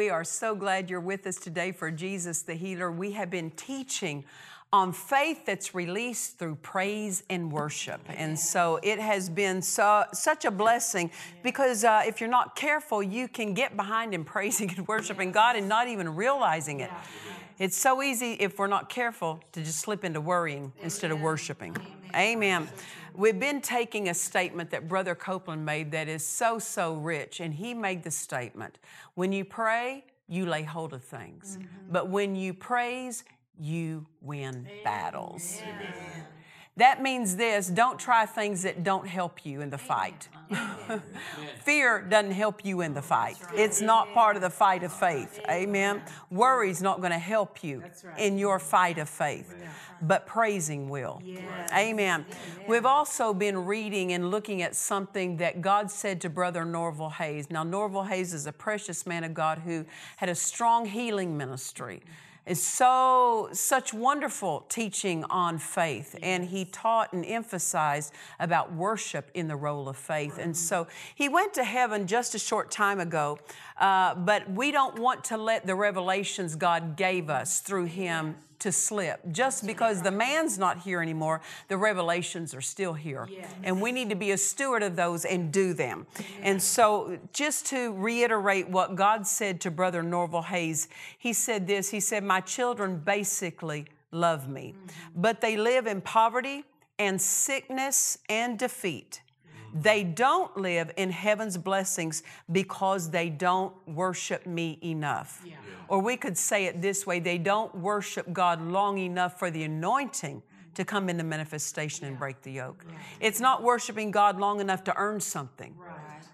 We are so glad you're with us today for Jesus the Healer. We have been teaching on faith that's released through praise and worship. And so it has been so, such a blessing because uh, if you're not careful, you can get behind in praising and worshiping God and not even realizing it. It's so easy if we're not careful to just slip into worrying instead of worshiping. Amen. We've been taking a statement that Brother Copeland made that is so, so rich. And he made the statement when you pray, you lay hold of things. Mm-hmm. But when you praise, you win battles. That means this don't try things that don't help you in the fight. Fear doesn't help you in the fight. It's not part of the fight of faith. Amen. Worry's not going to help you in your fight of faith, but praising will. Amen. We've also been reading and looking at something that God said to Brother Norval Hayes. Now, Norval Hayes is a precious man of God who had a strong healing ministry is so such wonderful teaching on faith. And he taught and emphasized about worship in the role of faith. And so he went to heaven just a short time ago uh, but we don't want to let the revelations god gave us through him to slip. Just because the man's not here anymore the revelations are still here. And we need to be a steward of those and do them. And so just to reiterate what god said to brother norval hayes he said this he said my children basically love me but they live in poverty and sickness and defeat they don't live in heaven's blessings because they don't worship me enough. Or we could say it this way they don't worship God long enough for the anointing to come into manifestation and break the yoke. It's not worshiping God long enough to earn something,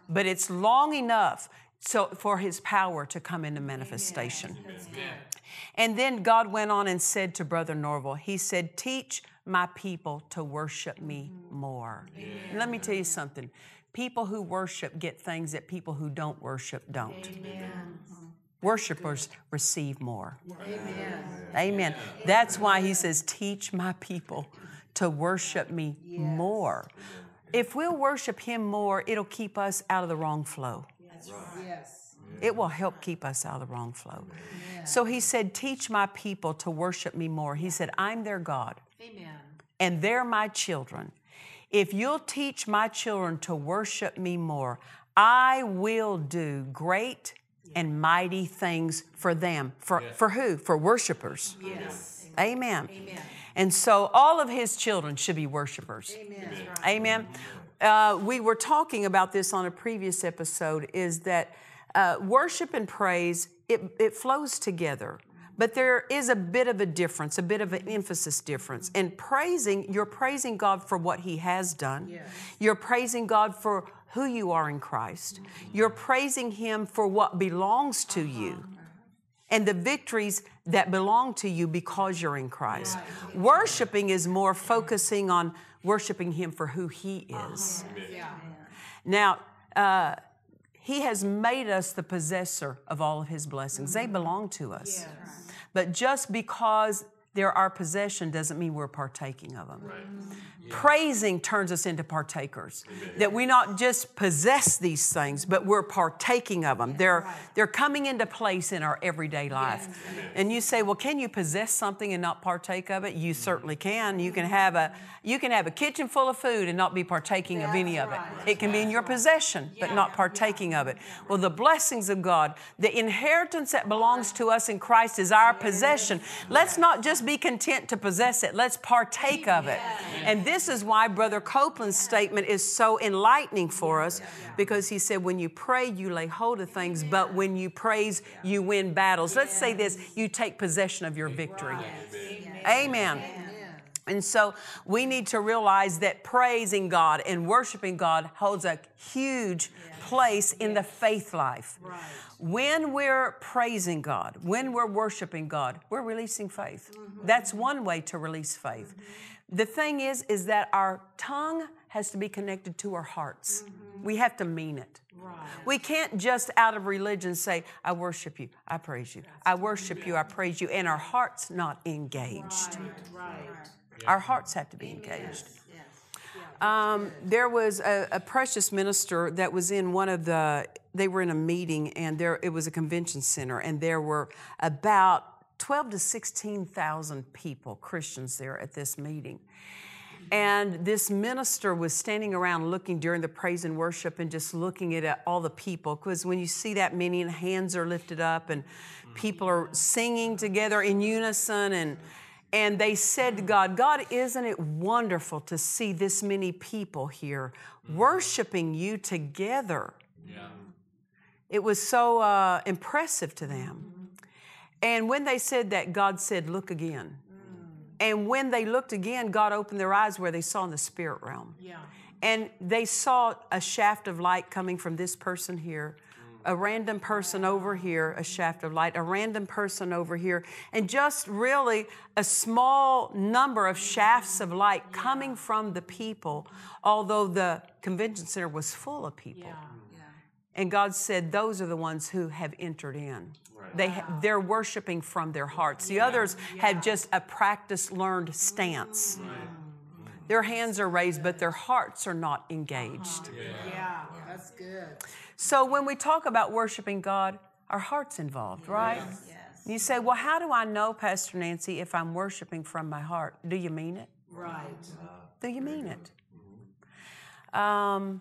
but it's long enough so for his power to come into manifestation. And then God went on and said to Brother Norval, He said, Teach my people to worship me more. And let me tell you something people who worship get things that people who don't worship don't. Worshipers receive more. Amen. That's why He says, Teach my people to worship me more. If we'll worship Him more, it'll keep us out of the wrong flow. Yes, It will help keep us out of the wrong flow. So he said, Teach my people to worship me more. He said, I'm their God. And they're my children. If you'll teach my children to worship me more, I will do great and mighty things for them. For, for who? For worshipers. Amen. Amen. And so all of his children should be worshipers. Amen. Uh, we were talking about this on a previous episode is that uh, worship and praise, it, it flows together. But there is a bit of a difference, a bit of an emphasis difference. And praising, you're praising God for what He has done. You're praising God for who you are in Christ. You're praising Him for what belongs to you and the victories that belong to you because you're in Christ. Worshiping is more focusing on worshiping Him for who He is. Now, uh, He has made us the possessor of all of His blessings, they belong to us. But just because they're our possession doesn't mean we're partaking of them. Praising turns us into partakers. That we not just possess these things, but we're partaking of them. They're, they're coming into place in our everyday life. And you say, well, can you possess something and not partake of it? You certainly can. You can have a you can have a kitchen full of food and not be partaking of any of it. It can be in your possession, but not partaking of it. Well, the blessings of God, the inheritance that belongs to us in Christ is our possession. Let's not just be content to possess it. Let's partake of it. And this is why Brother Copeland's statement is so enlightening for us because he said, when you pray, you lay hold of things, but when you praise, you win battles. Let's say this you take possession of your victory. Amen. And so we need to realize that praising God and worshiping God holds a huge place in the faith life. When we're praising God, when we're worshiping God, we're releasing faith. That's one way to release faith. The thing is, is that our tongue has to be connected to our hearts. We have to mean it. We can't just out of religion say, I worship you, I praise you. I worship you, I praise you, and our heart's not engaged. Our hearts have to be engaged. Um, there was a, a precious minister that was in one of the, they were in a meeting and there, it was a convention center and there were about 12 to 16,000 people, Christians there at this meeting. And this minister was standing around looking during the praise and worship and just looking at all the people. Because when you see that many and hands are lifted up and people are singing together in unison and and they said to God, God, isn't it wonderful to see this many people here worshiping you together? Yeah. It was so uh, impressive to them. And when they said that, God said, Look again. And when they looked again, God opened their eyes where they saw in the spirit realm. Yeah. And they saw a shaft of light coming from this person here, a random person over here, a shaft of light, a random person over here, and just really a small number of shafts of light coming from the people, although the convention center was full of people. And God said, Those are the ones who have entered in. They, they're worshiping from their hearts. The others have just a practice learned stance. Their hands are raised, but their hearts are not engaged. Yeah, that's good. So when we talk about worshiping God, our heart's involved, right? Yes. You say, well, how do I know, Pastor Nancy, if I'm worshiping from my heart? Do you mean it? Right. Do you mean it? Um,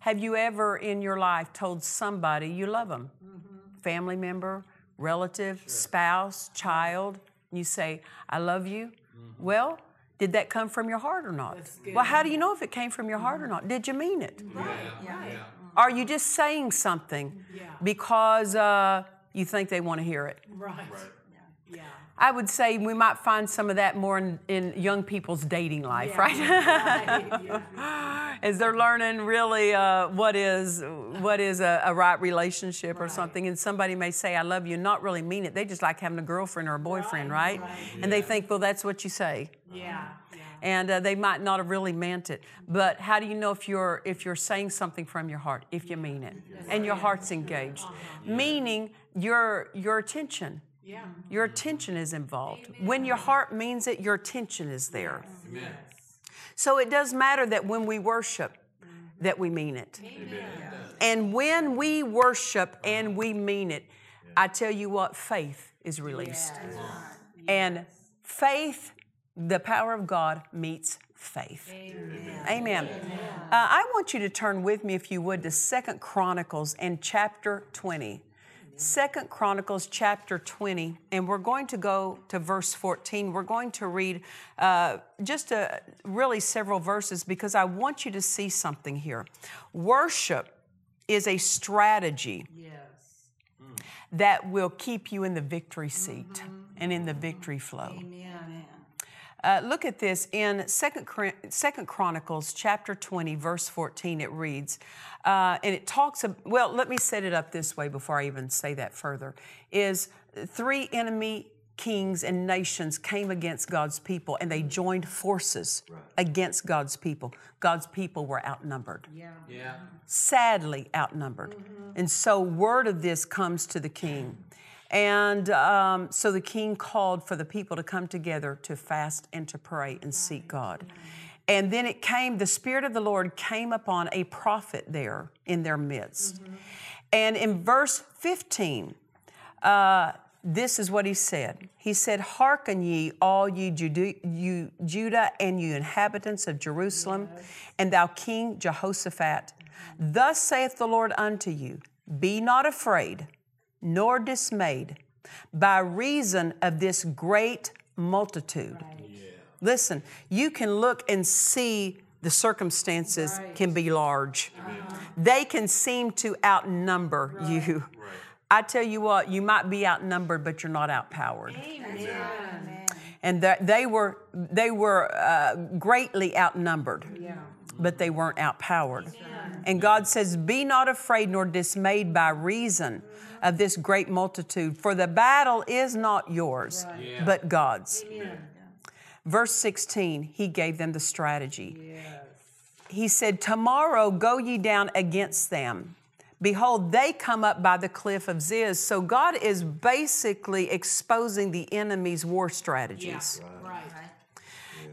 have you ever in your life told somebody you love them? Mm-hmm. Family member, relative, sure. spouse, child? You say, I love you? Mm-hmm. Well, did that come from your heart or not? Well, how do you know if it came from your heart or not? Did you mean it? Right. Yeah. Yeah. Are you just saying something yeah. because uh, you think they want to hear it? Right. right. Yeah. I would say we might find some of that more in, in young people's dating life, Yeah. right? right. As they're learning really uh, what is what is a, a right relationship or something, and somebody may say "I love you," and not really mean it. They just like having a girlfriend or a boyfriend, right? Right, right. And they think, well, that's what you say, Yeah. Yeah. and uh, they might not have really meant it. But how do you know if you're if you're saying something from your heart, if you mean it, and your heart's engaged, meaning your your attention. Yeah. Your attention is involved. When your heart means it, your attention is there. So it does matter that when we worship, that we mean it. And when we worship and we mean it, I tell you what, faith is released. And faith, the power of God meets faith. Amen. Uh, I want you to turn with me, if you would, to Second Chronicles and chapter 20. Second Chronicles chapter 20, and we're going to go to verse 14. We're going to read uh, just a, really several verses because I want you to see something here. Worship is a strategy Yes. that will keep you in the victory seat and in the victory flow. Amen. Uh, look at this in Second, Second Chronicles chapter 20, verse 14. It reads, uh, and it talks. Of, well, let me set it up this way before I even say that further. Is three enemy kings and nations came against God's people, and they joined forces against God's people. God's people were outnumbered Yeah. Yeah. sadly outnumbered. And so, word of this comes to the king. And um, so the king called for the people to come together to fast and to pray and seek God. And then it came, the Spirit of the Lord came upon a prophet there in their midst. And in verse 15, uh, this is what he said. He said, Hearken ye, all ye, Jude- you Judah and you inhabitants of Jerusalem, and thou King Jehoshaphat. Thus saith the Lord unto you Be not afraid, nor dismayed, by reason of this great multitude. Listen, you can look and see the circumstances can be large. They can seem to outnumber you. I tell you what, you might be outnumbered, but you're not outpowered. And that they were they were uh, greatly outnumbered, but they weren't outpowered. And God says, "Be not afraid nor dismayed by reason of this great multitude, for the battle is not yours, but God's." Verse 16, he gave them the strategy. He said, Tomorrow go ye down against them. Behold, they come up by the cliff of Ziz. So God is basically exposing the enemy's war strategies. Right.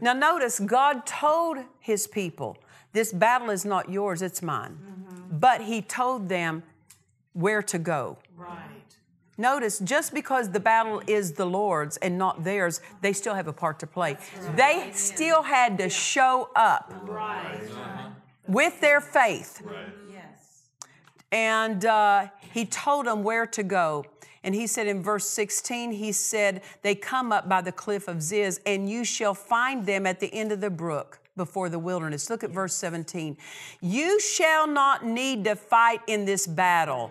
Now, notice God told his people, This battle is not yours, it's mine. But he told them where to go. Right. Notice, just because the battle is the Lord's and not theirs, they still have a part to play. They still had to show up Right. with their faith. Right. Yes. And uh, he told them where to go. And he said in verse 16, he said, They come up by the cliff of Ziz, and you shall find them at the end of the brook before the wilderness. Look at verse 17. You shall not need to fight in this battle.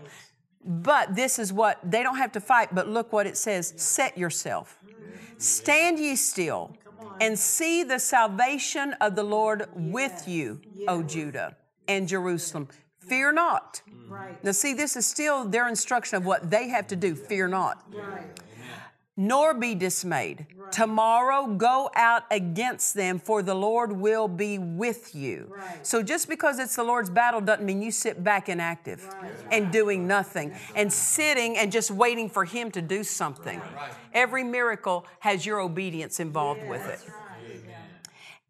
But this is what they don't have to fight, but look what it says set yourself. Stand ye still and see the salvation of the Lord with you, O Judah and Jerusalem. Fear not. Right. Now, see, this is still their instruction of what they have to do. Fear not. Right. Nor be dismayed. Tomorrow go out against them, for the Lord will be with you. Right. So just because it's the Lord's battle doesn't mean you sit back inactive and doing nothing and sitting and just waiting for Him to do something. Every miracle has your obedience involved with it.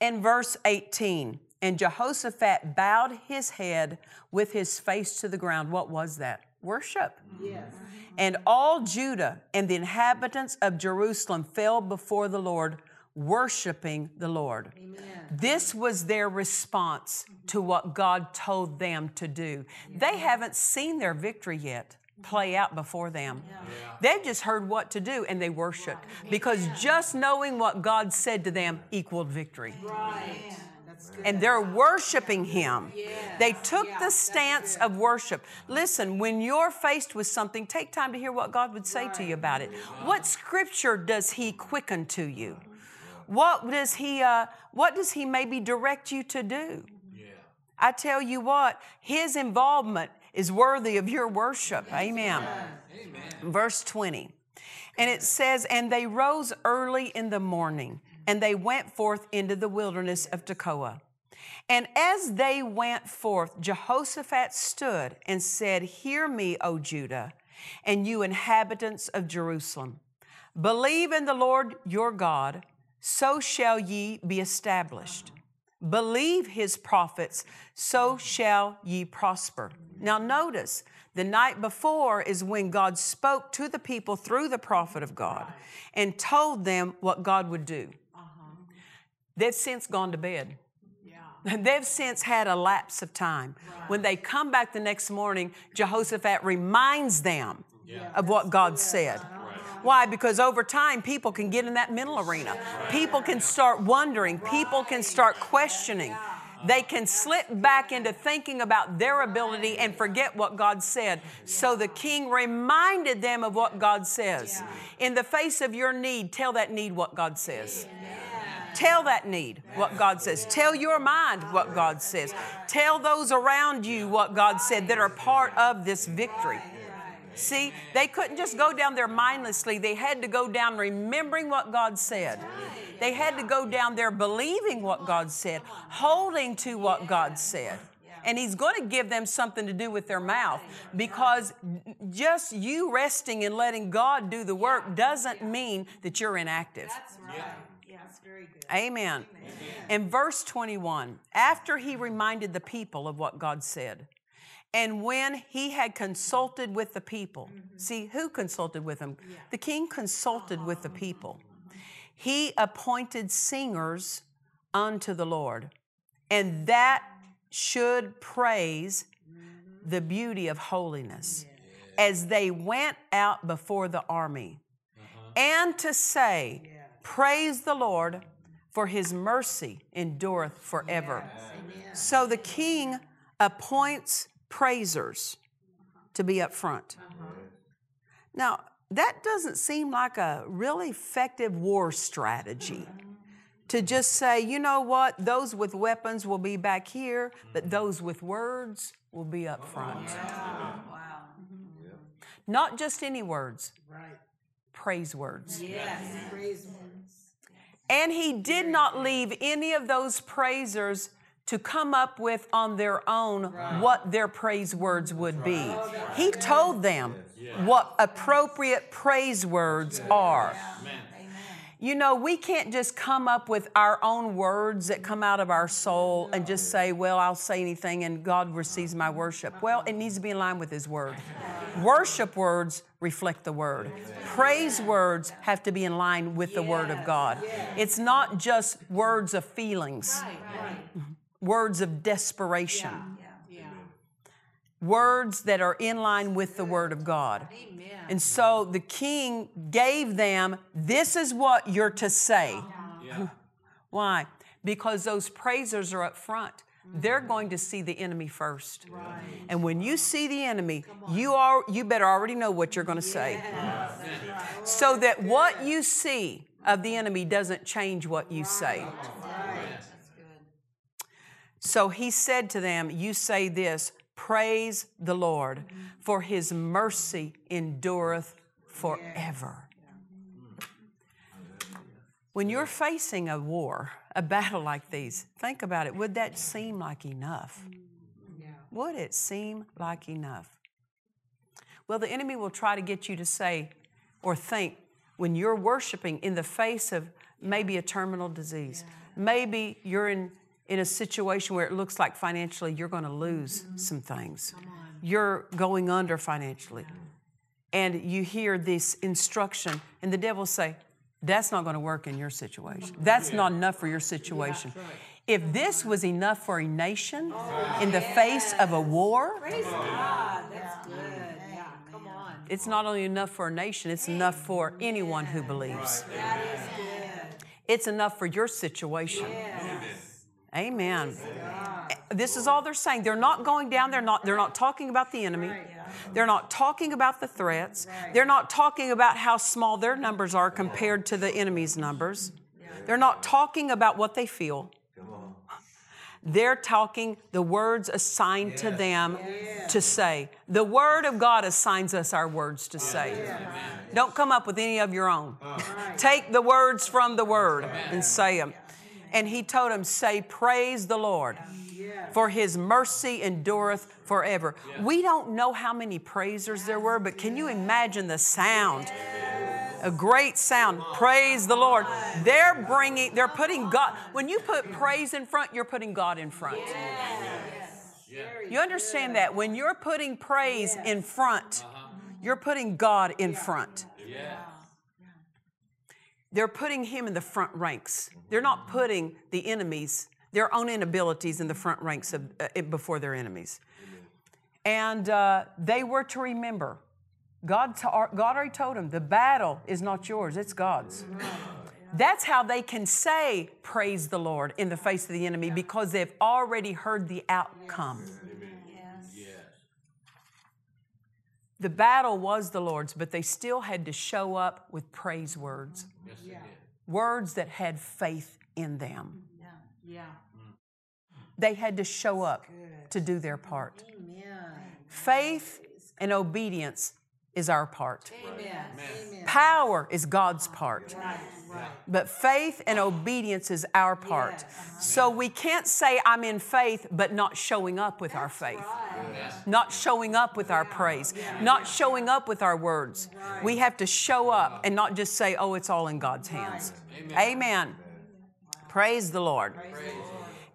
In verse 18, and Jehoshaphat bowed his head with his face to the ground. What was that? Worship. Yes. And all Judah and the inhabitants of Jerusalem fell before the Lord, worshiping the Lord. This was their response to what God told them to do. They haven't seen their victory yet play out before them. They've just heard what to do and they worshiped because just knowing what God said to them equaled victory Right. That's and they're worshiping him. They took the stance of worship. Listen, when you're faced with something, take time to hear what God would say to you about it. What scripture does he quicken to you? What does he uh, what does he maybe direct you to do? I tell you what, his involvement is worthy of your worship. Amen. Verse 20. And it says, And they rose early in the morning, and they went forth into the wilderness of Tekoa. And as they went forth, Jehoshaphat stood and said, Hear me, O Judah, and you inhabitants of Jerusalem. Believe in the Lord your God, so shall ye be established. Believe his prophets, so shall ye prosper. Now, notice the night before is when God spoke to the people through the prophet of God and told them what God would do. Uh-huh. They've since gone to bed. Yeah. They've since had a lapse of time. When they come back the next morning, Jehoshaphat reminds them of what God said. Why? Because over time, people can get in that mental arena. People can start wondering. People can start questioning. They can slip back into thinking about their ability and forget what God said. So the king reminded them of what God says. In the face of your need, tell that need what God says. Tell that need what God says. Tell your mind what God says. Tell those around you what God said that are part of this victory. See, they couldn't just go down there mindlessly. They had to go down remembering what God said. They had to go down there believing what God said, holding to what God said. And He's going to give them something to do with their mouth because just you resting and letting God do the work doesn't mean that you're inactive. That's right. Yeah, that's very good. Amen. In verse 21, after he reminded the people of what God said, and when he had consulted with the people, mm-hmm. see, who consulted with him? The king consulted with the people. He appointed singers unto the Lord, and that should praise mm-hmm. the beauty of holiness. As they went out before the army, uh-huh. and to say, Praise the Lord, for his mercy endureth forever. So the king appoints praisers to be up front. Uh-huh. Now, that doesn't seem like a really effective war strategy to just say, you know what, those with weapons will be back here, but mm-hmm. those with words will be up oh, front. Wow! Not just any words, Right. praise words. Yes. Praise words. And he did not leave any of those praisers to come up with on their own what their praise words would be. He told them what appropriate praise words are. You know, we can't just come up with our own words that come out of our soul and just say, well, I'll say anything and God receives my worship. Well, it needs to be in line with His Word. Worship words reflect the Word. Praise words have to be in line with the Word of God. It's not just words of feelings, words of desperation, Yeah. words that are in line with the Word of God. Amen. And so the king gave them, this is what you're to say. Why? Because those praisers are up front. They're going to see the enemy first. And when you see the enemy, you are you better already know what you're going to say. So that what you see of the enemy doesn't change what you say. So he said to them, You say this, praise the Lord, for his mercy endureth forever. When you're facing a war, a battle like these, think about it. Would that seem like enough? Would it seem like enough? Well, the enemy will try to get you to say or think when you're worshiping in the face of maybe a terminal disease, maybe you're in, in a situation where it looks like financially you're going to lose mm-hmm. some things. You're going under financially. And you hear this instruction, and the devil say, That's not going to work in your situation. Mm-hmm. That's not enough for your situation. If this was enough for a nation oh, in the face of a war, Praise God. That's good. Yeah. Come on. it's not only enough for a nation, it's enough for anyone who believes. That is good. It's enough for your situation. Amen. This is all they're saying. They're not going down. They're not. They're not talking about the enemy. They're not talking about the threats. They're not talking about how small their numbers are compared to the enemy's numbers. They're not talking about what they feel. They're talking the words assigned to them to say. The Word of God assigns us our words to say. Don't come up with any of your own. Take the words from the Word and say them. And he told him, Say, Praise the Lord, for his mercy endureth forever. We don't know how many praisers there were, but can you imagine the sound? A great sound. Praise the Lord. They're bringing, they're putting God, when you put praise in front, you're putting God in front. You understand that? When you're putting praise in front, uh-huh. you're putting God in front. They're putting him in the front ranks. They're not putting the enemies, their own inabilities, in the front ranks of, uh, before their enemies. And uh, they were to remember God, ta- God already told them the battle is not yours, it's God's. That's how they can say, Praise the Lord in the face of the enemy because they've already heard the outcome. The battle was the Lord's, but they still had to show up with praise words. Words that had faith in them. Yeah. Mm. They had to show up to do their part. Amen. Faith and obedience is our part. Amen. Amen. Power is God's part. Right. But faith and obedience is our part. Uh-huh. So we can't say, I'm in faith, but not showing up with our faith, not showing up with our praise, not showing up with our words. We have to show up and not just say, oh, it's all in God's hands. Amen. Praise the Lord.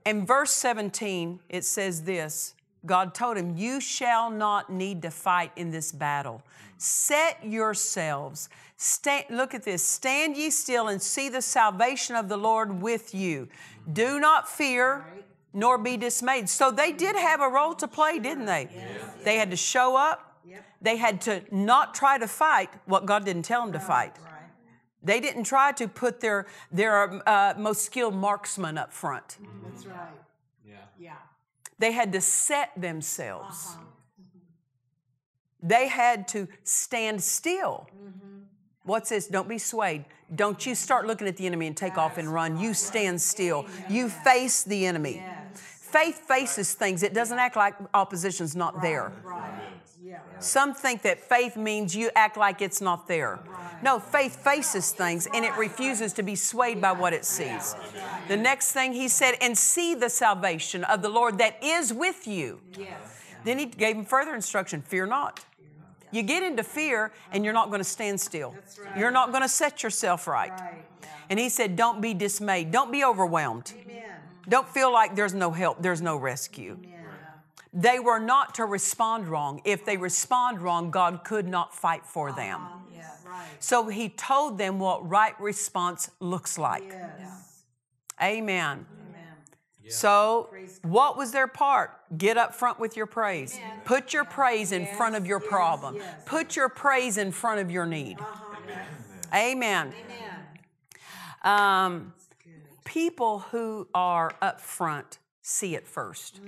In verse 17, it says this God told him, You shall not need to fight in this battle. Set yourselves. Stand, look at this. Stand ye still and see the salvation of the Lord with you. Do not fear, nor be dismayed. So they did have a role to play, didn't they? They had to show up. They had to not try to fight what God didn't tell them to fight. They didn't try to put their, their uh, most skilled marksman up front. That's right. Yeah. Yeah. They had to set themselves. Uh-huh. Mm-hmm. They had to stand still. Mm-hmm. What's this? Don't be swayed. Don't you start looking at the enemy and take off and run. You stand still. You face the enemy. Faith faces things. It doesn't act like opposition's not there. Right. Some think that faith means you act like it's not there. No, faith faces things and it refuses to be swayed by what it sees. The next thing he said, and see the salvation of the Lord that is with you. Yes. Then he gave him further instruction fear not. You get into fear and you're not going to stand still. You're not going to set yourself right. Right. And he said, Don't be dismayed. Don't be overwhelmed. Amen. Don't feel like there's no help, there's no rescue. Yeah. They were not to respond wrong. If they respond wrong, God could not fight for them. Yeah. Right. So he told them what right response looks like. Yes. Amen. Amen. So, what was their part? Get up front with your praise. Put your praise in front of your problem. yes. Uh-huh. Put your praise in front of your need. Amen. Amen. Um, people who are up front see it first.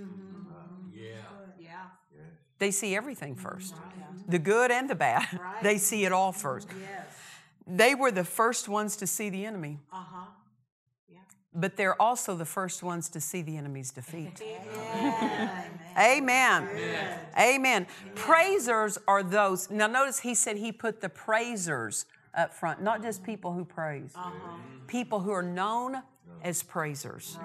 Yeah. Yeah. They see everything first the good and the bad. They see it all first. Yes. They were the first ones to see the enemy, Uh huh. Yeah. but they're also the first ones to see the enemy's defeat. Amen. Amen. Amen. Praisers are those. Now, notice he said he put the praisers up front, not just people who praise, people who are known as praisers.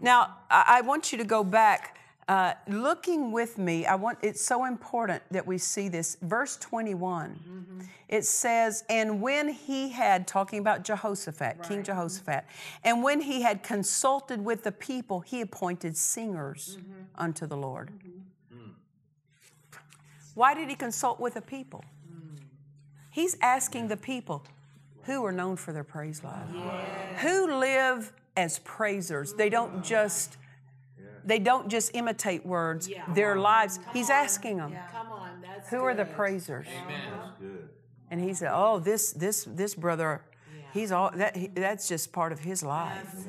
Now, I, I want you to go back. Uh, looking with me, I want it's so important that we see this. Verse 21, mm-hmm. it says, And when he had, talking about Jehoshaphat, King Jehoshaphat, and when he had consulted with the people, he appointed singers mm-hmm. unto the Lord. Mm-hmm. Mm. Why did he consult with the people? Mm. He's asking the people who are known for their praise life, who live as praisers. They don't just they don't just imitate words. Their lives. He's asking them, Come on. That's who are the good. praisers? And he said, "Oh, this this this brother, he's all that. he- That's just part of his life.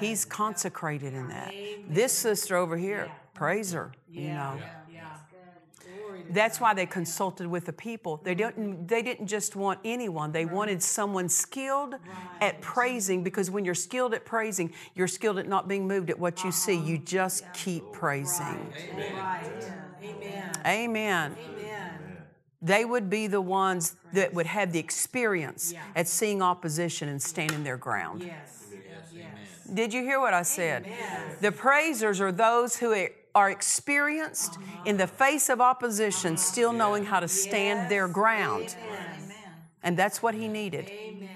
He's consecrated in that. This sister over here, praise her. You know." Yeah. Glory to That's why they consulted with the people. They didn't, they didn't just want anyone, they wanted someone skilled at praising because when you're skilled at praising, you're skilled at not being moved at what you see. Uh-huh. You just keep praising. Right. Amen. Amen. Amen. They would be the ones that would have the experience Yeah. at seeing opposition and standing their ground. Yes. Yes. Did you hear what I said? The praisers are those who are experienced in the face of opposition, still knowing how to stand their ground. And that's what he needed. Amen.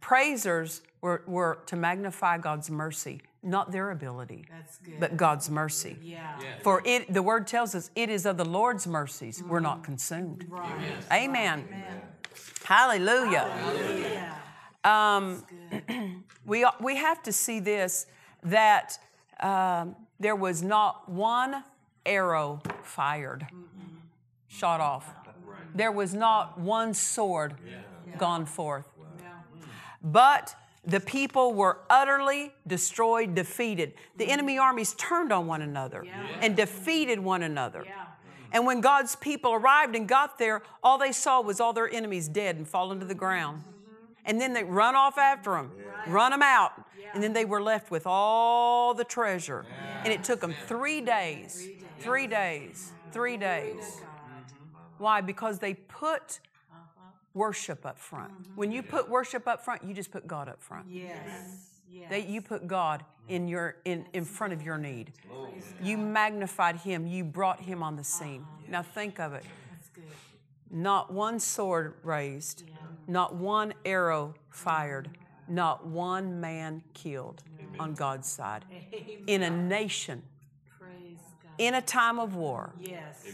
Praisers were, were to magnify God's mercy, not their ability, That's good. but God's mercy. yeah. For it, the word tells us, it is of the Lord's mercies we're not consumed. Amen. Hallelujah. Um, we, we have to see this that um, there was not one arrow fired, shot off. There was not one sword gone forth. Mm. But the people were utterly destroyed, defeated. The mm. enemy armies turned on one another and defeated one another. Mm. And when God's people arrived and got there, all they saw was all their enemies dead and fallen to the ground. And then they run off after them, run them out. And then they were left with all the treasure. And it took them three days, three days, three days. Why? Because they put uh-huh. worship up front. Mm-hmm. When you put worship up front, you just put God up front. Yes. Yes. They, you put God in your in, in front of your need. You magnified Him. You brought Him on the scene. Uh-huh. Now think of it. That's good. Not one sword raised, not one arrow fired, not one man killed on God's side. In a nation, Praise God. in a time of war. Yes.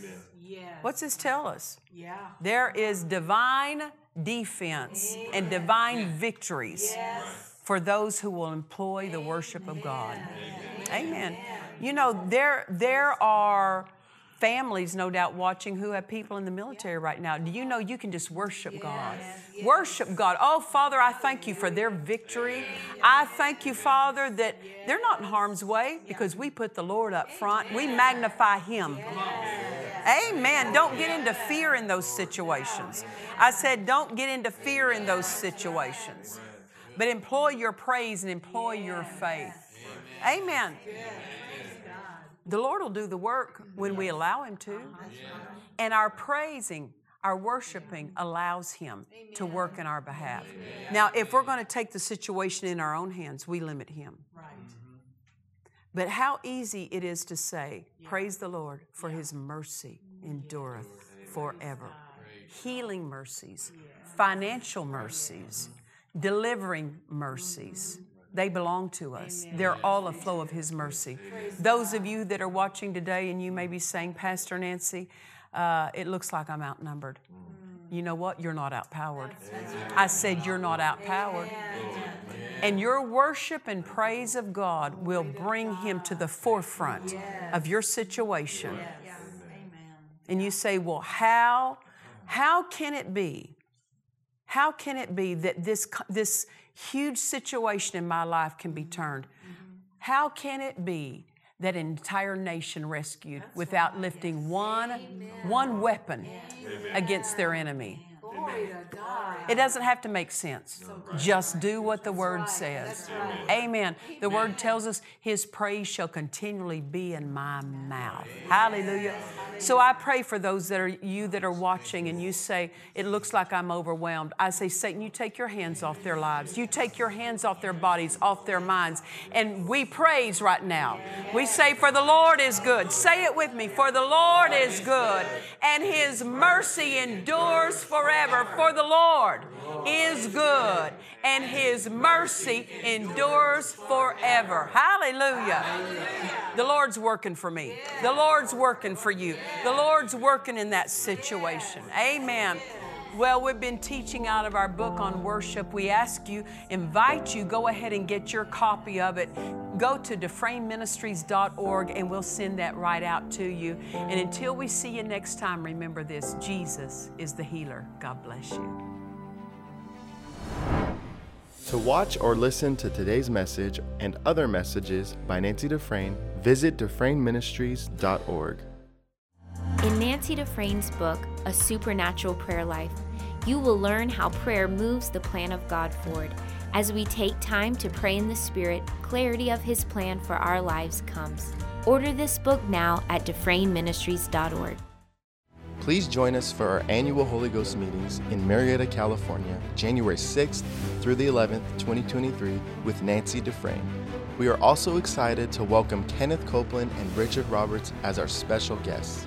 Yes. What's this tell us? Yeah. There is divine defense and divine victories for those who will employ the worship of God. Amen. You know, there, there are families, no doubt, watching who have people in the military right now. Do you know you can just worship God? Worship God. Oh, Father, I thank you for their victory. I thank you, Father, that they're not in harm's way because we put the Lord up front. We magnify Him. Amen. Don't get into fear in those situations. I said, don't get into fear in those situations, but employ your praise and employ your faith. Amen. The Lord will do the work when we allow Him to. And our praising, our worshiping allows Him to work in our behalf. Now, if we're going to take the situation in our own hands, we limit Him. Right. Mm-hmm. But how easy it is to say, Praise the Lord, for His mercy endureth forever. Healing mercies, financial mercies, delivering mercies. They belong to us. They're all a flow of His mercy. Those of you that are watching today and you may be saying, Pastor Nancy, uh, it looks like I'm outnumbered. You know what? You're not outpowered. I said, You're not outpowered. And your worship and praise of God will bring Him to the forefront of your situation. And you say, Well, how, how can it be? How can it be that this, this huge situation in my life can be turned? How can it be that an entire nation rescued without lifting one, one weapon against their enemy? It doesn't have to make sense. Just do what the word says. Amen. The word tells us his praise shall continually be in my mouth. Hallelujah. So I pray for those that are you that are watching and you say, it looks like I'm overwhelmed. I say, Satan, you take your hands off their lives. You take your hands off their bodies, off their minds. And we praise right now. We say, for the Lord is good. Say it with me. For the Lord is good and his mercy endures forever. For the Lord is good and his mercy endures forever. Hallelujah. The Lord's working for me. The Lord's working for you. The Lord's working in that situation. Amen. Well, we've been teaching out of our book on worship. We ask you, invite you, go ahead and get your copy of it. Go to DufresneMinistries.org and we'll send that right out to you. And until we see you next time, remember this Jesus is the healer. God bless you. To watch or listen to today's message and other messages by Nancy Dufresne, visit DufresneMinistries.org. In Nancy Dufresne's book, A Supernatural Prayer Life, you will learn how prayer moves the plan of God forward. As we take time to pray in the Spirit, clarity of His plan for our lives comes. Order this book now at DufresneMinistries.org. Please join us for our annual Holy Ghost meetings in Murrieta, California, January 6th through the 11th, 2023, with Nancy Dufresne. We are also excited to welcome Kenneth Copeland and Richard Roberts as our special guests.